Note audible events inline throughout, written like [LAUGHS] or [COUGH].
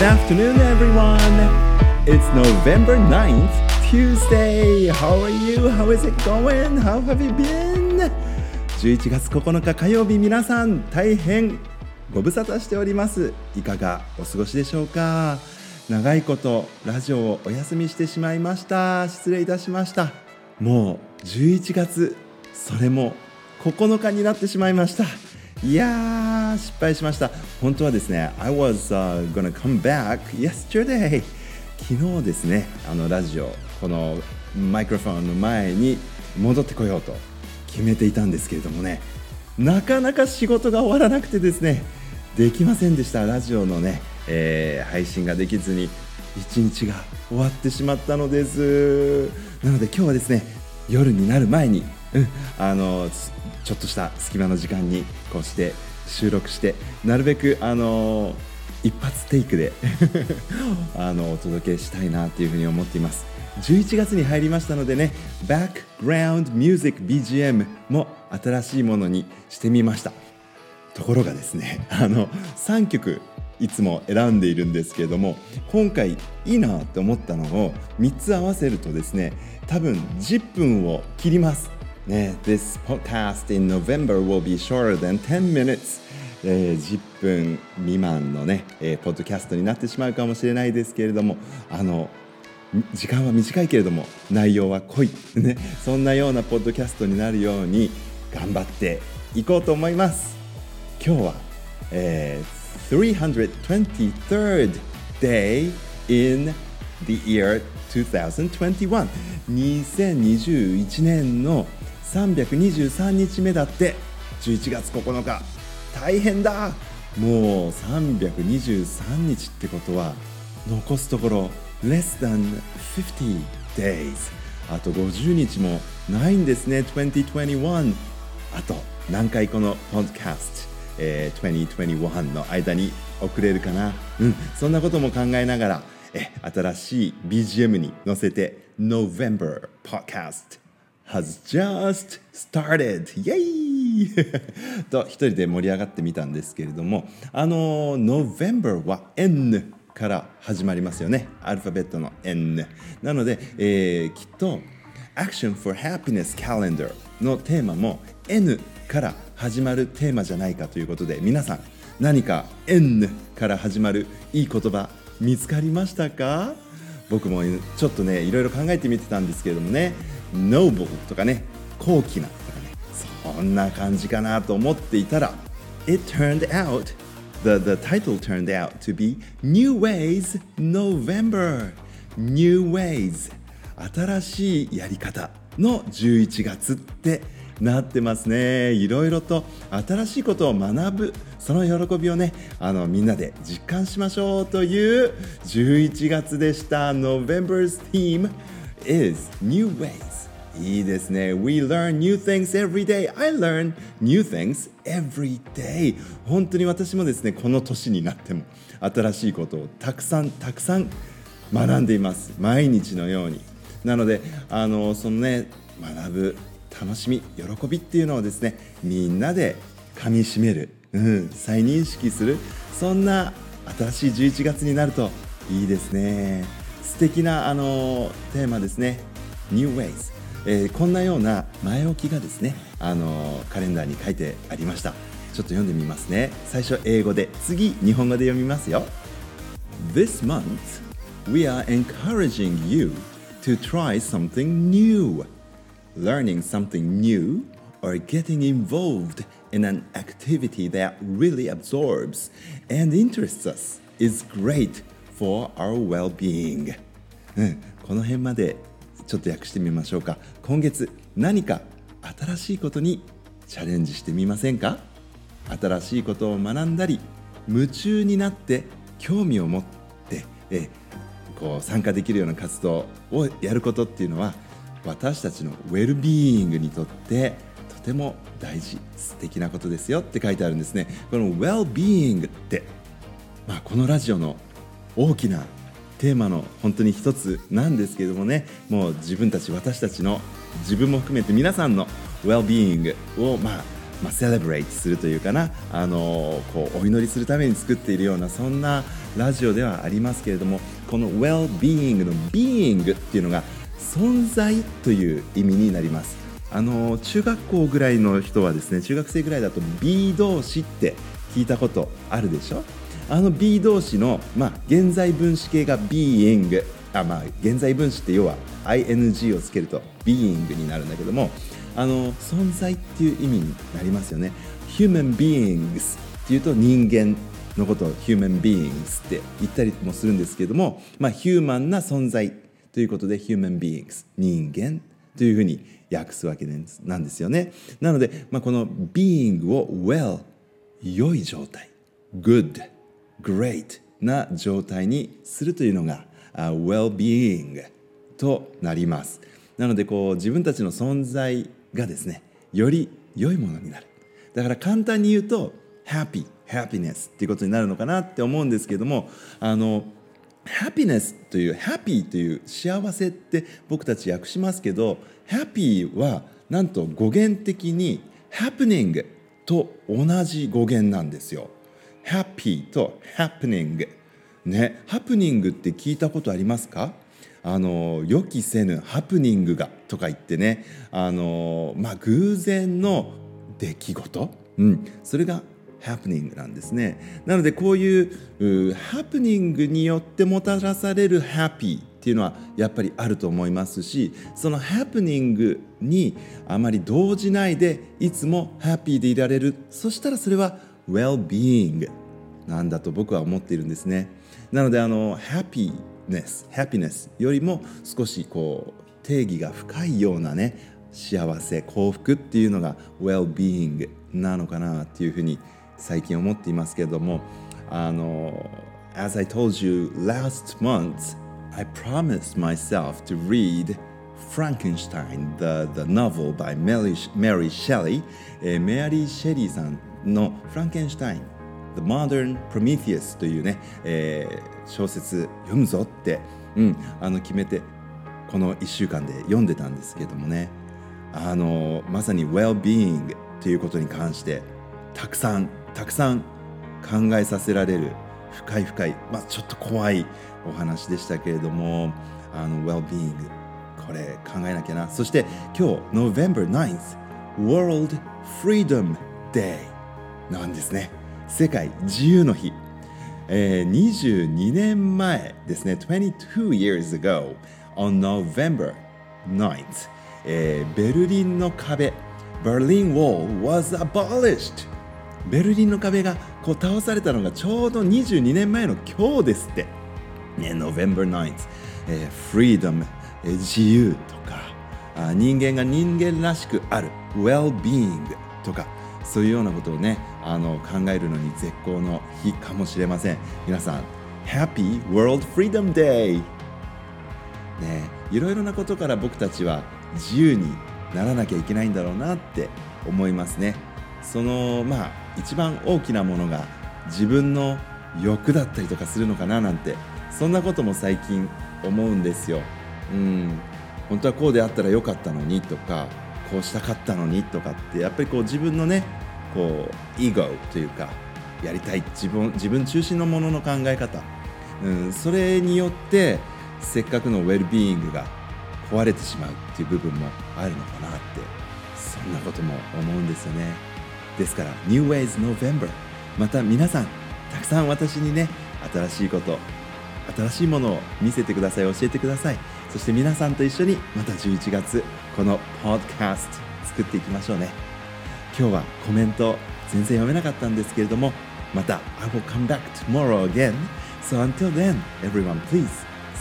Good afternoon, everyone. It's November 9th, Tuesday. How are you? How is it going? How have you been? 11月9日火曜日、皆さん大変ご無沙汰しております。いかがお過ごしでしょうか？長いことラジオをお休みしてしまいました。失礼いたしました。もう11月、それも9日になってしまいました。いや失敗しました。本当はですね、I was、uh, gonna come back yesterday. 昨日ですね、あのラジオ、このマイクロフォンの前に戻ってこようと決めていたんですけれどもね、なかなか仕事が終わらなくてですね、できませんでした、ラジオのね、えー、配信ができずに、一日が終わってしまったのです。なので今日はですね、夜になる前に、うん、あのちょっとした隙間の時間にこうして収録してなるべくあの一発テイクで [LAUGHS] あのお届けしたいなというふうに思っています。11月に入りましたのでねバックグラウンドミュージック BGM も新しいものにしてみました。ところがですね [LAUGHS] あの3曲いつも選んでいるんですけれども今回いいなと思ったのを3つ合わせるとですね多分10分を切ります。ね、This podcast in November will be shorter than 10 minutes. えー、10分未満のね、えー、ポッドキャストになってしまうかもしれないですけれどもあの時間は短いけれども内容は濃い、ね、そんなようなポッドキャストになるように頑張っていこうと思います。今日は、えー、323rd day in the year 2021 2021年の323日目だって。11月9日。大変だ。もう323日ってことは残すところ less than 50 days あと50日もないんですね。2021あと何回このポッドキャスト、えー、2021の間に遅れるかな。うん。そんなことも考えながらえ新しい BGM に乗せて November Podcast has just started! イェイと一人で盛り上がってみたんですけれどもあの November は N から始まりますよね。アルファベットの N なので、えー、きっと Action for Happiness Calendar のテーマも N から始まるテーマじゃないかということで皆さん何か N から始まるいい言葉見つかりましたか？僕もちょっとねいろいろ考えてみてたんですけれどもね。ノーボとかね、高貴なとかね、そんな感じかなと思っていたら、It turned out, the, the title turned out to be New Ways November. New Ways. 新しいやり方の11月ってなってますね。いろいろと新しいことを学ぶ、その喜びをね、あのみんなで実感しましょうという11月でした。November's theme is New Ways. いいですね。We learn new things every day. I learn new things every day. 本当に私もですね、この年になっても新しいことをたくさんたくさん学んでいます。毎日のように。なので、あのそのね、学ぶ楽しみ、喜びっていうのをですね、みんなで噛みしめる、うん、再認識する、そんな新しい11月になるといいですね。素敵なあのテーマですね。New Ways。えー、こんなような前置きがですね、あのカレンダーに書いてありましたちょっと読んでみますね最初英語で次日本語で読みますよ This month we are encouraging you to try something new learning something new or getting involved in an activity that really absorbs and interests us is great for our well-being、うん、この辺までちょっと訳してみましょうか。今月何か新しいことにチャレンジしてみませんか？新しいことを学んだり夢中になって興味を持ってえこう参加できるような活動をやることっていうのは私たちのウェルビーイングにとってとても大事素敵なことですよって書いてあるんですね。このウェルビーイングって、まあ、このラジオの大きなテーマの本当に一つなんですけれどもねもう自分たち私たちの自分も含めて皆さんのウェルビーイングをまあまあ、セレブレイトするというかな、あのこうお祈りするために作っているようなそんなラジオではありますけれどもこの well-being の being っていうのが存在という意味になります。あの中学校ぐらいの人はですね中学生ぐらいだと B 動詞って聞いたことあるでしょ？あの B 動詞の、まあ、現在分詞形が being あ、まあ、現在分詞って要は ing をつけると being になるんだけどもあの存在っていう意味になりますよね。human beings っていうと人間のことを human beings って言ったりもするんですけれども、まあ、ヒューマンな存在ということで human beings 人間というふうに訳すわけなんですよね。なので、まあ、この being を well 良い状態 good great な状態にするというのが well-being となります。なのでこう自分たちの存在がですねより良いものになる。だから簡単に言うと happy happiness っていうことになるのかなって思うんですけどもあの happiness という happy という幸せって僕たち訳しますけど happy はなんと語源的に happening と同じ語源なんですよ。Happy と happening ねハプニングって聞いたことありますか？あの予期せぬハプニングがとか言ってねあの、まあ、偶然の出来事、うん、それがハプニングなんですね。なのでこういうハプニングによってもたらされるハッピーっていうのはやっぱりあると思いますしそのハプニングにあまり動じないでいつもハッピーでいられる。そしたらそれは well-being なんだと僕は思っているんですねなのであのハッピーネスハピネスよりも少しこう定義が深いようなね幸せ幸福っていうのが well-being なのかなっていうふうに最近思っていますけれどもあの As I told you last month I promised myself to read Frankenstein the, the novel by Mary, Mary Shelley、えー、メアリー・シェリーさんのフランケンシュタイン The Modern Prometheus というね、えー、小説読むぞって、うん、あの決めてこの1週間で読んでたんですけどもね。あのまさに well-being ということに関してたくさんたくさん考えさせられる深い深い、まあ、ちょっと怖いお話でしたけれどもあの well-being これ考えなきゃな。そして今日 November 9th World Freedom Day なんですね。世界自由の日、えー、22年前ですね。22 years ago on November 9th、えー、ベルリンの壁 Berlin Wall was abolished. ベルリンの壁がこう倒されたのがちょうど22年前の今日ですって、ね、November 9th、えー、Freedom、えー、自由とかあ人間が人間らしくある Well-being とかそういうようなことをねあの考えるのに絶好の日かもしれません。皆さん Happy World Freedom Day! ねいろいろなことから僕たちは自由にならなきゃいけないんだろうなって思いますね。そのまあ一番大きなものが自分の欲だったりとかするのかななんてそんなことも最近思うんですよ。うん。本当はこうであったらよかったのにとかこうしたかったのにとかってやっぱりこう自分のねこうイゴというかやりたい自分自分中心のものの考え方、うん、それによってせっかくのウェルビーイングが壊れてしまうっていう部分もあるのかなってそんなことも思うんですよね。ですから New Ways November また皆さんたくさん私にね新しいこと新しいものを見せてください教えてください。そして皆さんと一緒にまた11月このポッドキャスト作っていきましょうね。今日はコメント全然読めなかったんですけれどもまた I will come back tomorrow again so until then everyone please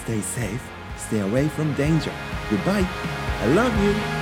stay safe stay away from danger goodbye I love you